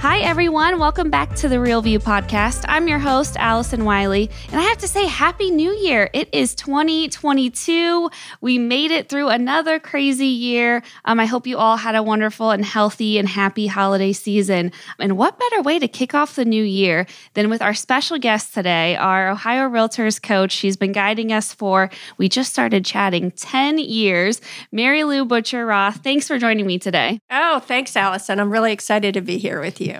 Hi, everyone. Welcome back to the Real View podcast. I'm your host, Allison Wiley, and I have to say, Happy New Year. It is 2022. We made it through another crazy year. Um, I hope you all had a wonderful and healthy and happy holiday season. And what better way to kick off the new year than with our special guest today, our Ohio Realtors coach. She's been guiding us for, we just started chatting, 10 years. Marilou Butcher Roth, thanks for joining me today. Oh, thanks, Allison. I'm really excited to be here with you.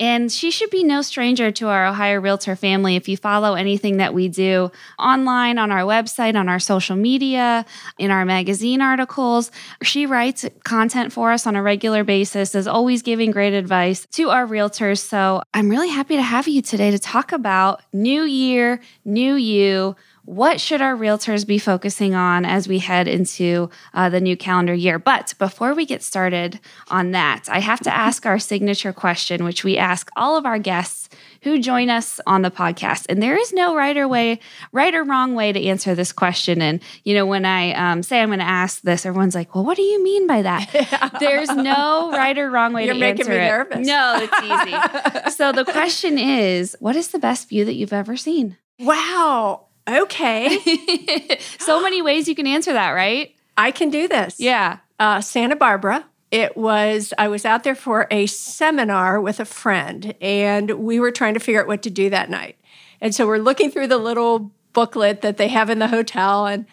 And she should be no stranger to our Ohio Realtor family if you follow anything that we do online, on our website, on our social media, in our magazine articles. She writes content for us on a regular basis, is always giving great advice to our realtors. So I'm really happy to have you today to talk about New Year, New You what should our realtors be focusing on as we head into uh, the new calendar year? But before we get started on that, I have to ask our signature question, which we ask all of our guests who join us on the podcast. And there is no right or way, right or wrong way to answer this question. And you know, when I um, say I'm going to ask this, everyone's like, "Well, what do you mean by that?" There's no right or wrong way You're to making answer me it. nervous. No, it's easy. so the question is, what is the best view that you've ever seen? Wow. Okay. so many ways you can answer that, right? I can do this. Yeah. Uh, Santa Barbara. It was, I was out there for a seminar with a friend, and we were trying to figure out what to do that night. And so we're looking through the little booklet that they have in the hotel, and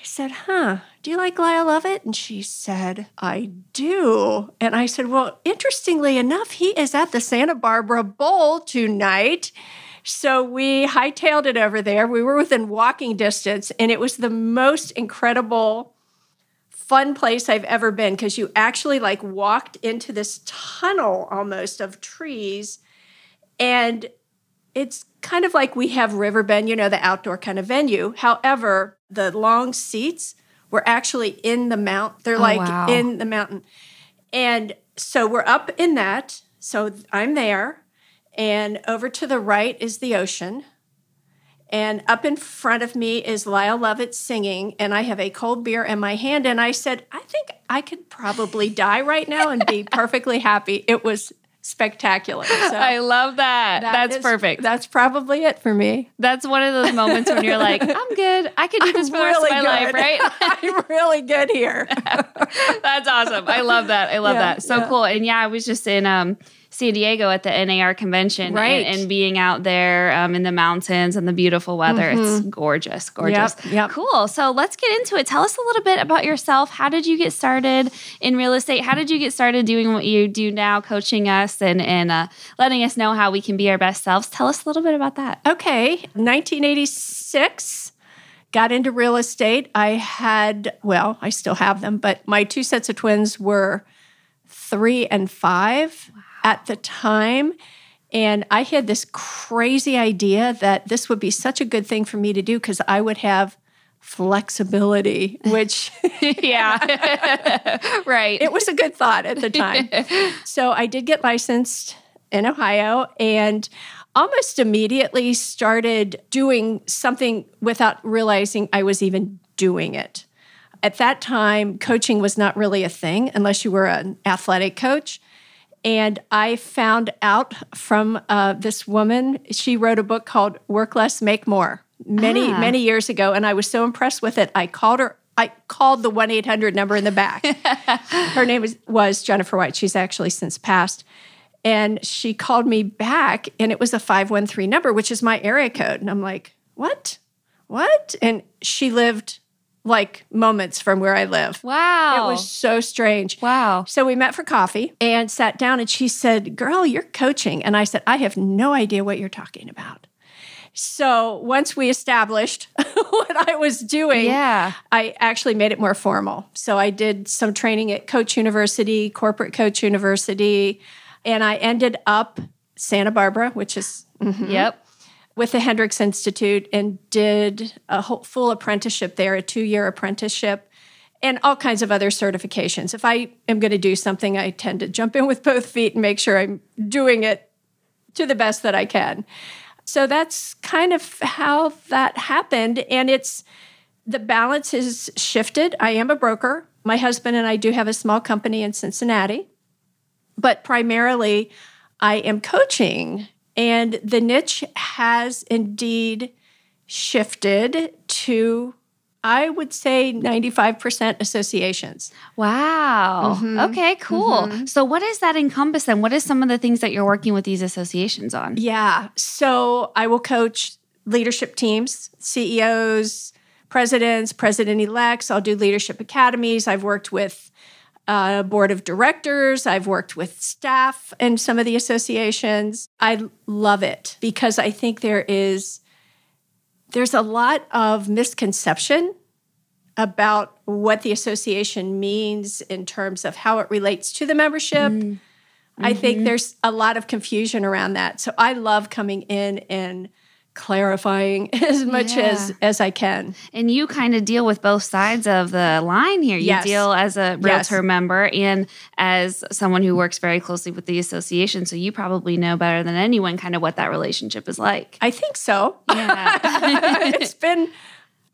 I said, Huh, do you like Lyle Lovett? And she said, I do. And I said, Well, interestingly enough, he is at the Santa Barbara Bowl tonight. So we hightailed it over there. We were within walking distance, and it was the most incredible, fun place I've ever been because you actually like walked into this tunnel almost of trees. And it's kind of like we have Riverbend, you know, the outdoor kind of venue. However, the long seats were actually in the mount. They're Oh, like wow. in the mountain. And so we're up in that. So I'm there. And over to the right is the ocean. And up in front of me is Lyle Lovett singing. And I have a cold beer in my hand. And I said, I think I could probably die right now and be perfectly happy. It was spectacular. So I love that. that That's is- perfect. That's probably it for me. That's one of those moments when you're like, I'm good. I could do this for the rest of my life, right? I'm really good here. That's awesome. I love that. I love Yeah, that. So yeah. cool. And yeah, I was just in um, San Diego at the NAR convention, Right. And, and being out there um, in the mountains and the beautiful weather. It's gorgeous, gorgeous. Mm-hmm. Yep, yep. Cool. So let's get into it. Tell us a little bit about yourself. How did you get started in real estate? How did you get started doing what you do now, coaching us and and uh, letting us know how we can be our best selves? Tell us a little bit about that. Okay, 1986, got into real estate. I had, well, I still have them, but my two sets of twins were three and five at the time. And I had this crazy idea that this would be such a good thing for me to do because I would have flexibility, which yeah. right. it was a good thought at the time. so I did get licensed in Ohio and almost immediately started doing something without realizing I was even doing it. At that time, coaching was not really a thing unless you were an athletic coach. And I found out from uh, this woman, she wrote a book called Work Less, Make More many, Ah. many years ago. And I was so impressed with it. I called her, I called the 1 800 number in the back. her name was, was Jennifer White. She's actually since passed. And she called me back, and it was a 513 number, which is my area code. And I'm like, what? What? And she lived like moments from where I live. wow. It was so strange. wow. So we met for coffee and sat down, and she said, Girl, you're coaching. And I said, I have no idea what you're talking about. So once we established what I was doing, Yeah. I actually made it more formal. So I did some training at Coach University, Corporate Coach University, and I ended up Santa Barbara, which is mhm, Yep. With the Hendricks Institute and did a whole, full apprenticeship there, a two year apprenticeship, and all kinds of other certifications. If I am going to do something, I tend to jump in with both feet and make sure I'm doing it to the best that I can. So that's kind of how that happened. And it's the balance has shifted. I am a broker. My husband and I do have a small company in Cincinnati, but primarily I am coaching. And the niche has indeed shifted to I would say 95% associations. Wow. Mm-hmm. Okay, cool. Mm-hmm. So, what does that encompass then? What is some of the things that you're working with these associations on? Yeah. So, I will coach leadership teams, CEOs, presidents, president elects. I'll do leadership academies. I've worked with uh, board of directors. I've worked with staff in some of the associations. I love it because I think there is there's a lot of misconception about what the association means in terms of how it relates to the membership. Mm-hmm. I think mm-hmm. there's a lot of confusion around that. So I love coming in and clarifying as much yeah. as as I can. And you kind of deal with both sides of the line here. You yes. deal as a realtor yes. member and as someone who works very closely with the association. So you probably know better than anyone kind of what that relationship is like. I think so. Yeah. it's been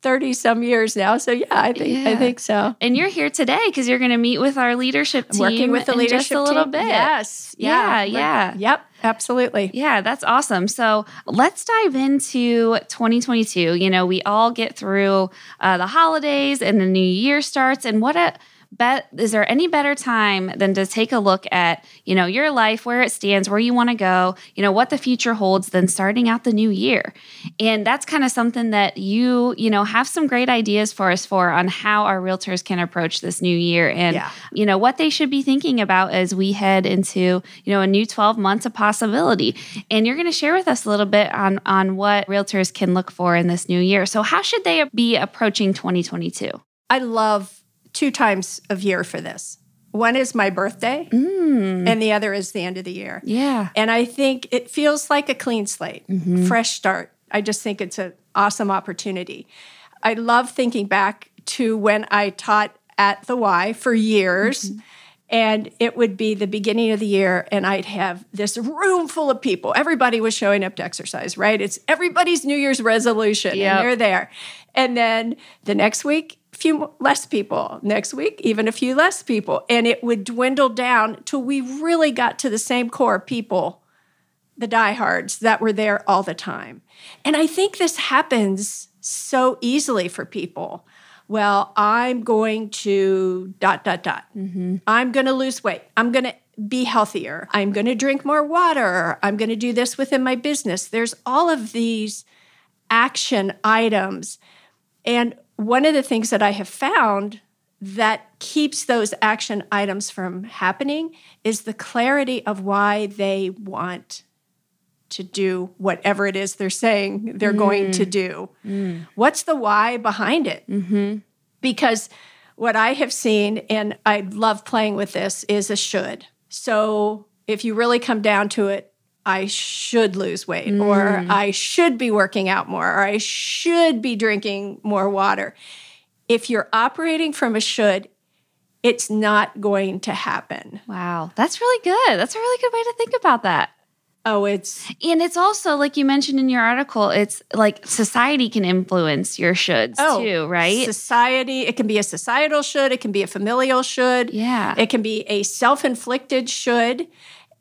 30 some years now. So yeah, I think yeah. I think so. And you're here today because you're going to meet with our leadership team. Working with the leadership just a little team. bit. Yes. Yeah. Yeah. yeah. Yep. Absolutely. Yeah, that's awesome. So let's dive into 2022. You know, we all get through uh, the holidays and the new year starts, and what a bet is there any better time than to take a look at you know your life where it stands where you want to go you know what the future holds than starting out the new year? And that's kind of something that you you know have some great ideas for us for on how our realtors can approach this new year. And yeah. you know what they should be thinking about as we head into you know a new 12 months of possibility. And you're going to share with us a little bit on on what realtors can look for in this new year. So how should they be approaching 2022 I love two times of year for this. One is my birthday, mm. and the other is the end of the year. Yeah. And I think it feels like a clean slate, mm-hmm. fresh start. I just think it's an awesome opportunity. I love thinking back to when I taught at the Y for years. Mm-hmm. And it would be the beginning of the year, and I'd have this room full of people. Everybody was showing up to exercise, right? It's everybody's New Year's resolution, yep. and they're there. And then the next week, few less people. Next week, even a few less people. And it would dwindle down till we really got to the same core people, the diehards that were there all the time. And I think this happens so easily for people. Well, I'm going to dot, dot, dot. Mm-hmm. I'm going to lose weight. I'm going to be healthier. I'm going to drink more water. I'm going to do this within my business. There's all of these action items. And one of the things that I have found that keeps those action items from happening is the clarity of why they want to do whatever it is they're saying they're mm. going to do. Mm. What's the why behind it? Mm-hmm. Because what I have seen, and I love playing with this, is a should. So if you really come down to it, I should lose weight, mm. or I should be working out more, or I should be drinking more water. If you're operating from a should, it's not going to happen. Wow, that's really good. That's a really good way to think about that. Oh, it's and it's also like you mentioned in your article, it's like society can influence your shoulds oh, too, right? Society, it can be a societal should, it can be a familial should. Yeah. It can be a self-inflicted should.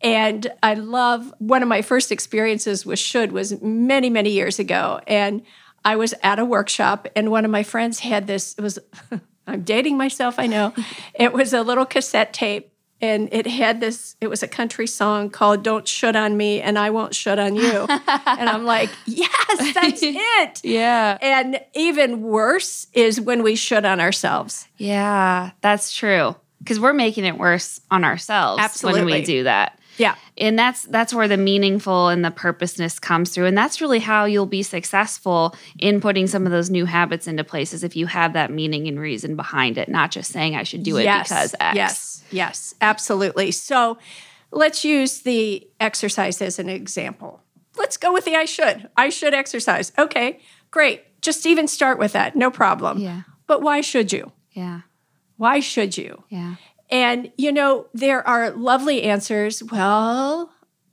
And I love one of my first experiences with should was many, many years ago. And I was at a workshop, and one of my friends had this, it was, I'm dating myself, I know. it was a little cassette tape, and it had this, it was a country song called Don't Should on Me, and I Won't Should on You. and I'm like, yes, that's it. yeah. And even worse is when we should on ourselves. Yeah, that's true. Because we're making it worse on ourselves Absolutely. when we do that. Yeah. And that's that's where the meaningful and the purposeness comes through. And that's really how you'll be successful in putting some of those new habits into place is if you have that meaning and reason behind it, not just saying I should do it yes. because X. Yes. Yes. Absolutely. So let's use the exercise as an example. let's go with the I should. I should exercise. Okay, great. Just even start with that. No problem. Yeah. But why should you? Yeah. Why should you? Yeah. And, you know, there are lovely answers. Well,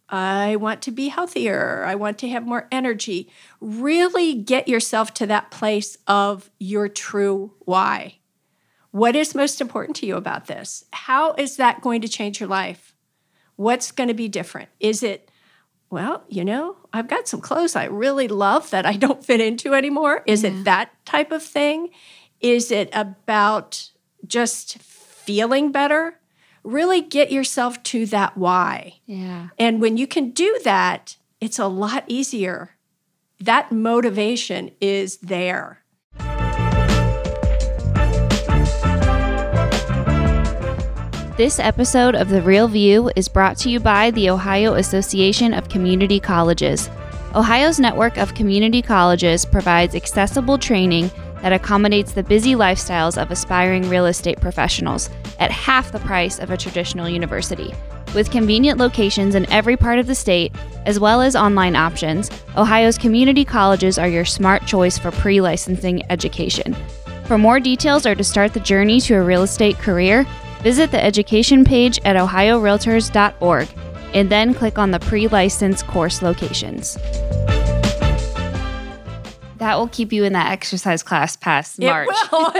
I want to be healthier. I want to have more energy. Really get yourself to that place of your true why. What is most important to you about this? How is that going to change your life? What's going to be different? Is it, well, you know, I've got some clothes I really love that I don't fit into anymore? Is it that type of thing? Is it about just feeling better? Really get yourself to that why. Yeah. And when you can do that, it's a lot easier. That motivation is there. This episode of The Real View is brought to you by the Ohio Association of Community Colleges. Ohio's network of community colleges provides accessible training that accommodates the busy lifestyles of aspiring real estate professionals at half the price of a traditional university. With convenient locations in every part of the state, as well as online options, Ohio's community colleges are your smart choice for pre licensing education. For more details or to start the journey to a real estate career, visit the education page at ohiorealtors.org and then click on the pre license course locations. That will keep you in that exercise class past March. It will.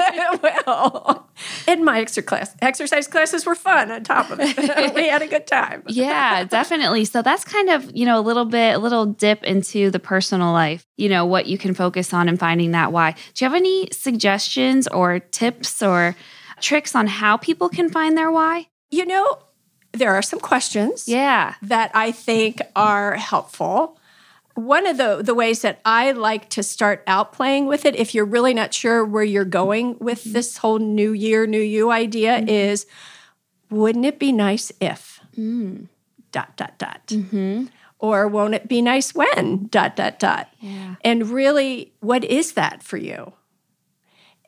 it will. And my exercise class, exercise classes were fun. On top of it, we had a good time. yeah, definitely. So that's kind of, you know, a little bit, a little dip into the personal life, you know, what you can focus on and finding that why. Do you have any suggestions or tips or tricks on how people can find their why? You know, there are some questions Yeah. that I think are helpful. One of the, the ways that I like to start out playing with it, if you're really not sure where you're going with mm-hmm. this whole new year, new you idea, mm-hmm. is wouldn't it be nice if mm. dot, dot, dot? Mm-hmm. Or won't it be nice when dot, dot, dot? Yeah. And really, what is that for you?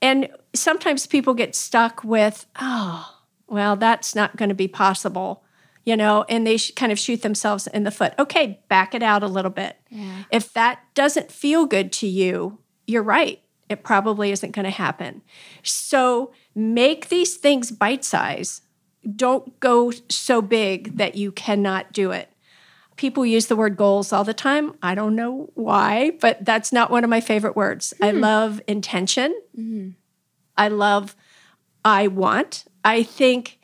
And sometimes people get stuck with, oh, well, that's not going to be possible, you know, and they sh- kind of shoot themselves in the foot. Okay, back it out a little bit. Yeah. If that doesn't feel good to you, you're right. It probably isn't going to happen. So make these things bite size. Don't go so big that you cannot do it. People use the word goals all the time. I don't know why, but that's not one of my favorite words. I hmm. love intention. Mm-hmm. I love I want. I think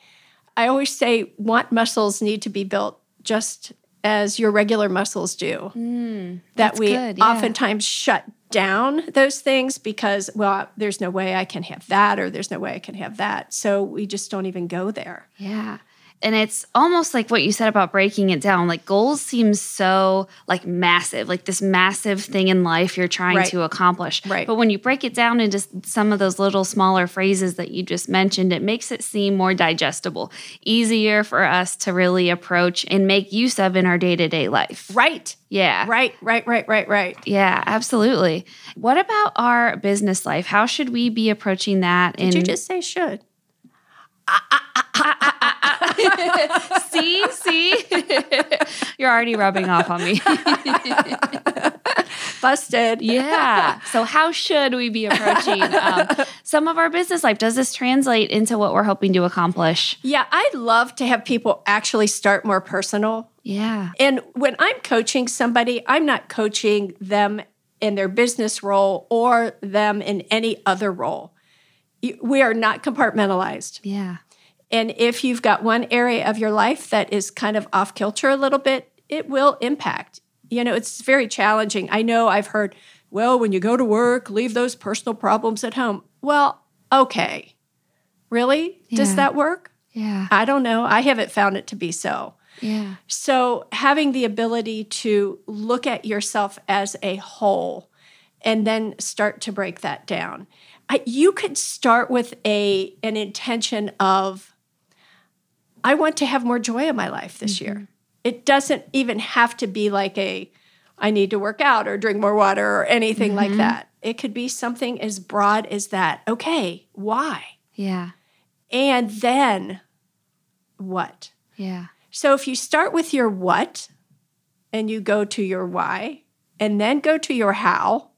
I always say want muscles need to be built just as your regular muscles do. Mm, that we good, yeah. oftentimes shut down those things because, well, there's no way I can have that or there's no way I can have that. So we just don't even go there. Yeah. And it's almost like what you said about breaking it down. Like goals seem so like massive, like this massive thing in life you're trying Right. to accomplish. Right. But when you break it down into some of those little smaller phrases that you just mentioned, it makes it seem more digestible, easier for us to really approach and make use of in our day to day life. Right. Yeah. Right, right, right, right, right. Yeah, absolutely. What about our business life? How should we be approaching that? Did you just say should? See, see, you're already rubbing off on me. Busted. yeah. So, how should we be approaching um, some of our business life? Does this translate into what we're hoping to accomplish? Yeah, I'd love to have people actually start more personal. Yeah. And when I'm coaching somebody, I'm not coaching them in their business role or them in any other role. We are not compartmentalized. Yeah. And if you've got one area of your life that is kind of off kilter a little bit, it will impact. You know, it's very challenging. I know I've heard, well, when you go to work, leave those personal problems at home. Well, okay. Really? Does that work? Yeah. I don't know. I haven't found it to be so. Yeah. So, having the ability to look at yourself as a whole and then start to break that down. I, you could start with a an intention of I want to have more joy in my life this year. Mm-hmm. It doesn't even have to be like a I need to work out or drink more water or anything like mm-hmm. that. It could be something as broad as that. Okay, why? Yeah. And then what? Yeah. So if you start with your what and you go to your why and then go to your how,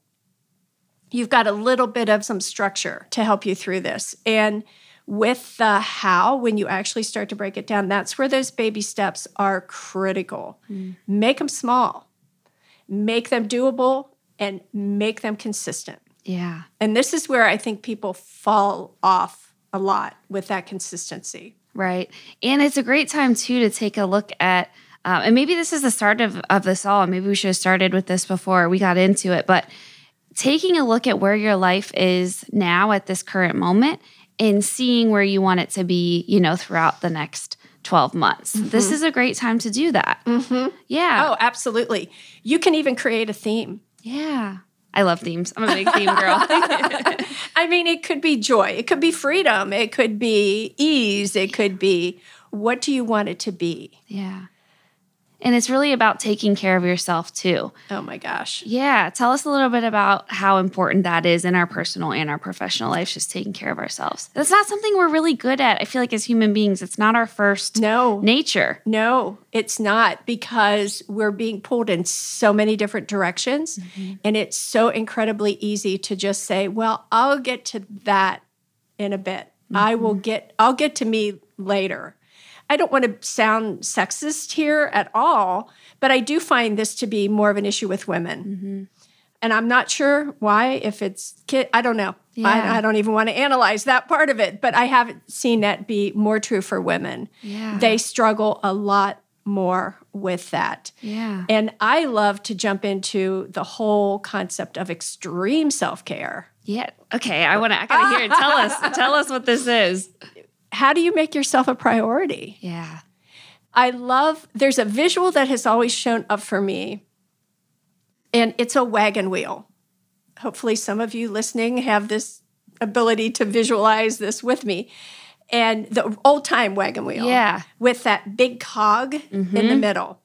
you've got a little bit of some structure to help you through this. And with the how, when you actually start to break it down, that's where those baby steps are critical. Mm. Make them small, make them doable, and make them consistent. Yeah. And this is where I think people fall off a lot with that consistency. Right. And it's a great time, too, to take a look at. Um, and maybe this is the start of, of this all. Maybe we should have started with this before we got into it. But taking a look at where your life is now at this current moment and seeing where you want it to be, you know, throughout the next 12 months. Mm-hmm. This is a great time to do that. Mm-hmm. Yeah. Oh, absolutely. You can even create a theme. Yeah. I love themes. I'm a big theme girl. I mean, it could be joy, it could be freedom, it could be ease, it could be what do you want it to be? Yeah. And it's really about taking care of yourself too. Oh my gosh. Yeah. Tell us a little bit about how important that is in our personal and our professional lives, just taking care of ourselves. That's not something we're really good at. I feel like as human beings, it's not our first no. nature. No, it's not because we're being pulled in so many different directions. Mm-hmm. And it's so incredibly easy to just say, well, I'll get to that in a bit. Mm-hmm. I will get, I'll get to me later. I don't want to sound sexist here at all, but I do find this to be more of an issue with women. Mm-hmm. And I'm not sure why, if it's kid, I don't know. Yeah. I, I, don't even want to analyze that part of it, but I haven't seen that be more true for women. Yeah. They struggle a lot more with that. Yeah. And I love to jump into the whole concept of extreme self care. Yeah. Okay. I want to, I got to hear it. Tell us, tell us what this is how do you make yourself a priority? Yeah. I love, there's a visual that has always shown up for me, and it's a wagon wheel. Hopefully, some of you listening have this ability to visualize this with me. And the old time wagon wheel. Yeah. With that big cog mm-hmm. in the middle.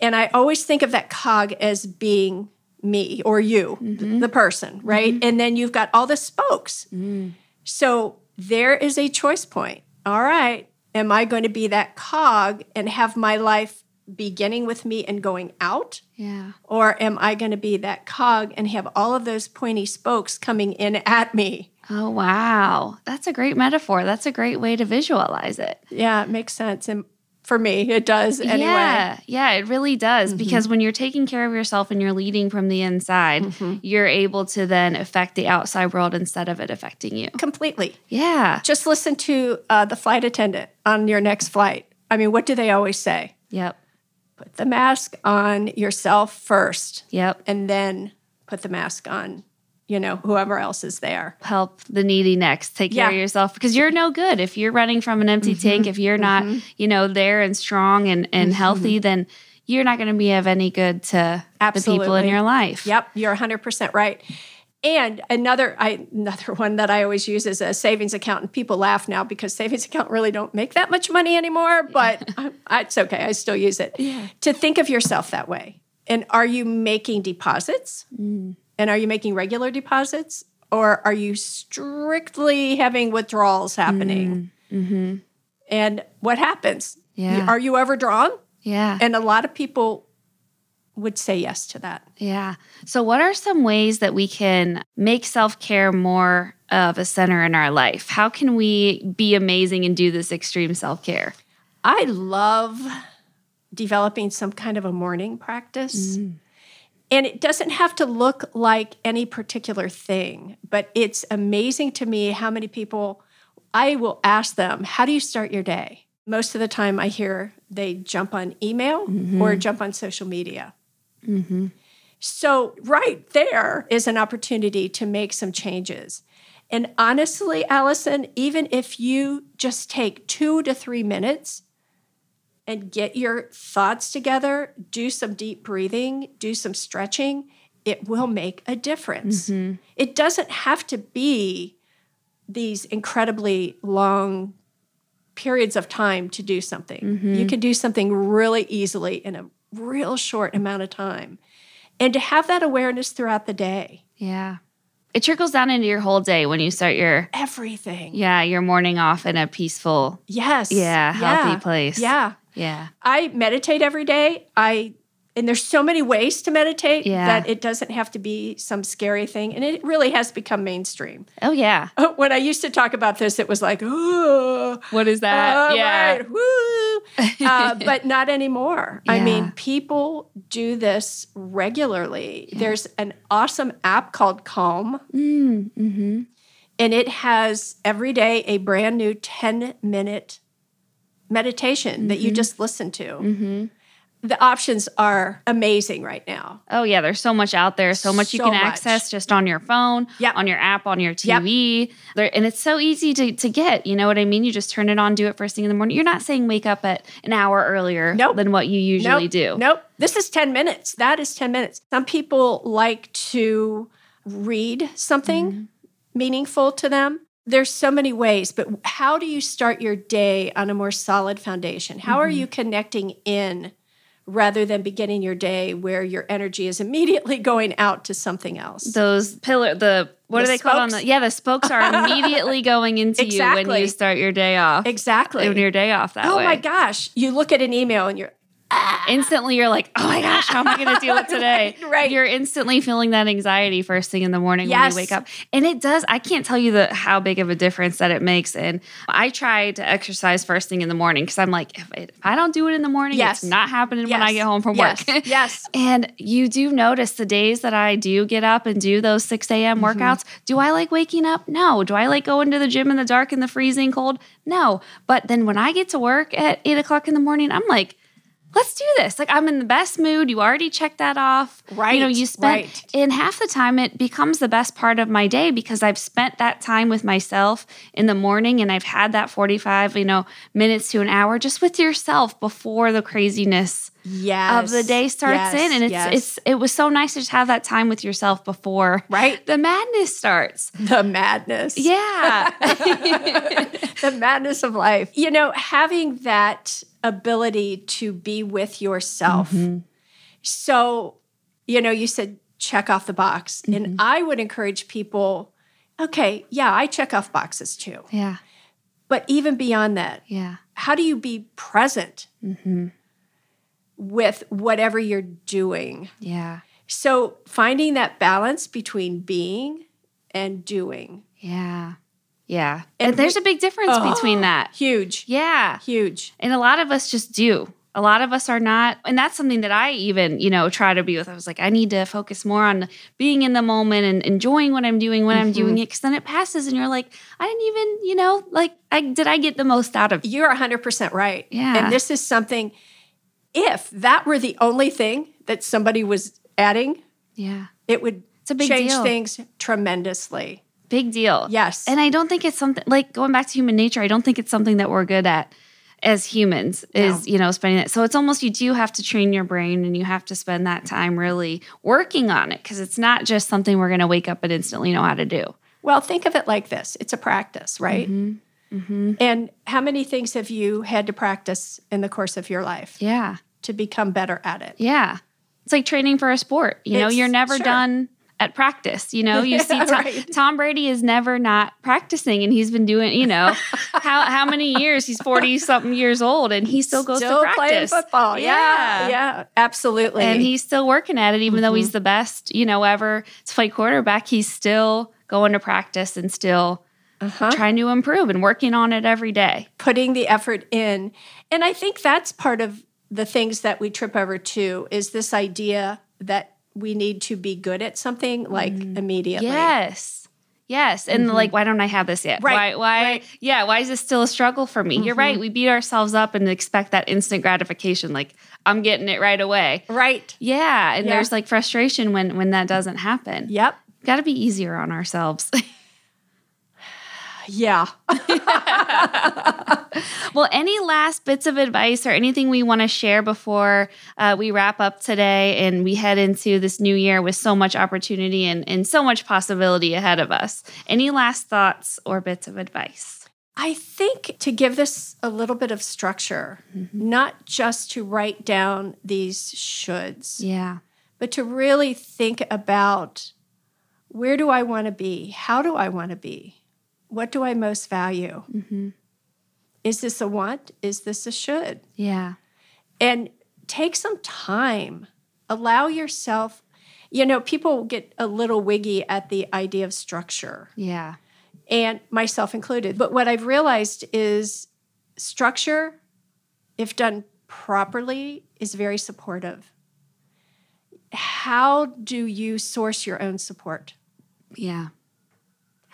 And I always think of that cog as being me or you, mm-hmm. the person, right? Mm-hmm. And then you've got all the spokes. Mm. So there is a choice point. All right, am I going to be that cog and have my life beginning with me and going out? Yeah. Or am I going to be that cog and have all of those pointy spokes coming in at me? Oh, wow. That's a great metaphor. That's a great way to visualize it. Yeah, it makes sense. And for me. It does anyway. Yeah, yeah, it really does. Mm-hmm. Because when you're taking care of yourself and you're leading from the inside, mm-hmm. you're able to then affect the outside world instead of it affecting you. Completely. Yeah. Just listen to uh, the flight attendant on your next flight. I mean, what do they always say? Yep. Put the mask on yourself first. Yep. And then put the mask on you know, whoever else is there. Help the needy next. Take care yeah. of yourself because you're no good if you're running from an empty mm-hmm. tank. If you're not, mm-hmm. you know, there and strong and, and mm-hmm. healthy, then you're not going to be of any good to Absolutely. the people in your life. Yep, you're 100% right. And another I, another one that I always use is a savings account, and people laugh now because savings account really don't make that much money anymore. But I, I, it's okay; I still use it. Yeah. To think of yourself that way, and are you making deposits? Mm and are you making regular deposits or are you strictly having withdrawals happening? Mm, mm-hmm. And what happens? Yeah. Are you overdrawn? Yeah. And a lot of people would say yes to that. Yeah. So, what are some ways that we can make self care more of a center in our life? How can we be amazing and do this extreme self care? I love developing some kind of a morning practice. Mm. And it doesn't have to look like any particular thing, but it's amazing to me how many people I will ask them, How do you start your day? Most of the time, I hear they jump on email mm-hmm. or jump on social media. Mm-hmm. So, right there is an opportunity to make some changes. And honestly, Allison, even if you just take two to three minutes and get your thoughts together, do some deep breathing, do some stretching, it will make a difference. Mm-hmm. It doesn't have to be these incredibly long periods of time to do something. Mm-hmm. You can do something really easily in a real short amount of time. And to have that awareness throughout the day. Yeah. It trickles down into your whole day when you start your everything. Yeah, your morning off in a peaceful, yes, yeah, healthy yeah. place. Yeah, yeah. I meditate every day. I and there's so many ways to meditate Yeah. that it doesn't have to be some scary thing. And it really has become mainstream. Oh yeah. When I used to talk about this, it was like, oh, What is that? all yeah. right. Uh, but not anymore. I mean, people do this regularly. There's an awesome app called Calm, Mm, mm-hmm. and it has every day a brand new 10 minute meditation that you just listen to. Mm-hmm. The options are amazing right now. Oh yeah, there's so much out there, so much you can much. access just on your phone, Yep. on your app, on your TV. There, and it's so easy to, to get. You know what I mean? You just turn it on, do it first thing in the morning. You're not saying wake up at an hour earlier Nope. than what you usually nope, do. Nope. This is 10 minutes. That is 10 minutes. Some people like to read something Mm-hmm. meaningful to them. There's so many ways, but how do you start your day on a more solid foundation? How Mm-hmm. are you connecting in rather than beginning your day where your energy is immediately going out to something else? Those pillar, the what The are they called on the? Yeah, the spokes are immediately going into you when you start your day off. exactly. When your day off that oh way. my gosh. You look at an email and you're, Instantly, you're like, oh my gosh, how am I going to deal with today? Right, right. You're instantly feeling that anxiety first thing in the morning when you wake up, and it does. I can't tell you the how big of a difference that it makes. And I try to exercise first thing in the morning because I'm like, if, it, if I don't do it in the morning, Yes. it's not happening when I get home from yes, work. yes. And you do notice the days that I do get up and do those 6 a.m. Mm-hmm. workouts. Do I like waking up? No. Do I like going to the gym in the dark in the freezing cold? No. But then when I get to work at 8 o'clock in the morning, I'm like, let's do this. Like I'm in the best mood. You already checked that off. Right. You know, you spent right. and half the time it becomes the best part of my day because I've spent that time with myself in the morning and I've had that 45, you know, minutes to an hour just with yourself before the craziness Yes. of the day starts yes, in and it's yes. it's it was so nice to just have that time with yourself before Right. the madness starts the madness. yeah the madness of life. You know, having that ability to be with yourself. Mm-hmm. So, you know, you said check off the box. Mm-hmm. And I would encourage people, okay, yeah, I check off boxes too. yeah But even beyond that, yeah how do you be present Mm-hmm. With whatever you're doing? yeah So, finding that balance between being and doing. yeah yeah And and, there's we- a big difference oh, between that Huge, yeah huge. and a lot of us just do a lot of us are not and that's something that i even you know try to be with i was like i need to focus more on being in the moment and enjoying what i'm doing when i'm mm-hmm. doing it because then it passes and you're like i didn't even you know like i did i get the most out of It? You're 100% right. Yeah. And this is something, if that were the only thing that somebody was adding, yeah it would It's a big change deal. things tremendously. big deal Yes. And I don't think it's something like going back to human nature. I don't think it's something that we're good at as humans is, you know, spending that. So it's almost you do have to train your brain and you have to spend that time really working on it because it's not just something we're going to wake up and instantly know how to do. well, think of it like this it's a practice, right? Mm-hmm. And how many things have you had to practice in the course of your life Yeah. To become better at it? Yeah. It's like training for a sport. You know, It's- you're never sure. done at practice. You know, you see Tom, right. Tom Brady is never not practicing and he's been doing, you know, how how many years? He's 40 something years old and he still goes Still to practice. football. Yeah. Yeah. Absolutely. and he's still working at it even though Mm-hmm. he's the best you know ever to play quarterback he's still going to practice and still Uh-huh. trying to improve and working on it every day putting the effort in. And I think that's part of the things that we trip over too is this idea that we need to be good at something like immediately. yes yes and like why don't i have this yet Mm-hmm. Right, why why right. Mm-hmm. yeah why is this still a struggle for me you're right we beat ourselves up and expect that instant gratification like i'm getting it right away Right. yeah and Yeah. there's like frustration when when that doesn't happen Yep. got to be easier on ourselves Yeah. Well, any last bits of advice or anything we want to share before uh, we wrap up today and we head into this new year with so much opportunity and, and so much possibility ahead of us? Any last thoughts or bits of advice? I think to give this a little bit of structure, not just to write down these shoulds, Yeah. but to really think about where do I want to be? How do I want to be? What do I most value? Mm-hmm. Is this a want? Is this a should? Yeah. And take some time allow yourself, you know, people get a little wiggy at the idea of structure, Yeah. and myself included. But what I've realized is structure, if done properly, is very supportive. How do you source your own support? Yeah.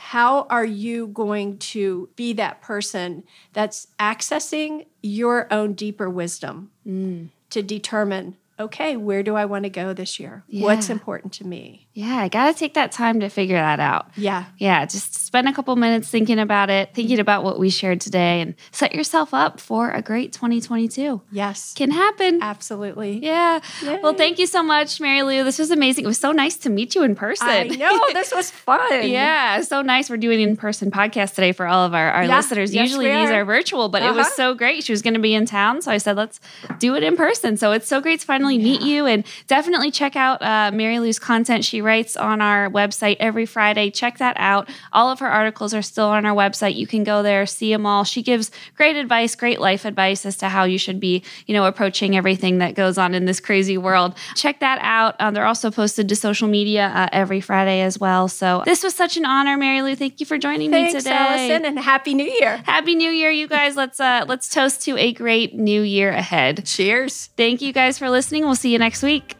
How are you going to be that person that's accessing your own deeper wisdom mm. to determine okay where do i want to go this year what's important to me Yeah. I got to take that time to figure that out. yeah Yeah, just spend a couple minutes thinking about it, thinking about what we shared today, and set yourself up for a great 2022. yes Can happen. absolutely Yeah. Well, thank you so much, Marilou. This was amazing. It was so nice to meet you in person. i know this was fun Yeah, so nice. We're doing in person podcast today for all of our, our Yeah, listeners. yes, Usually these are. are virtual, but it was Uh-huh. so great. She was going to be in town. So I said, let's do it in person. So it's so great to finally meet you. And definitely check out uh, Marilou's content. She writes on our website every Friday. Check that out. All of her articles are still on our website. You can go there, see them all. She gives great advice, great life advice as to how you should be, you know, approaching everything that goes on in this crazy world. Check that out. Uh, they're also posted to social media uh, every Friday as well. So this was such an honor, Marilou. Thank you for joining me thanks today. allison and happy new year Happy New Year, you guys. Let's uh let's toast to a great new year ahead. cheers Thank you guys for listening. We'll see you next week.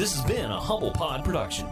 This has been a Humble Pod production.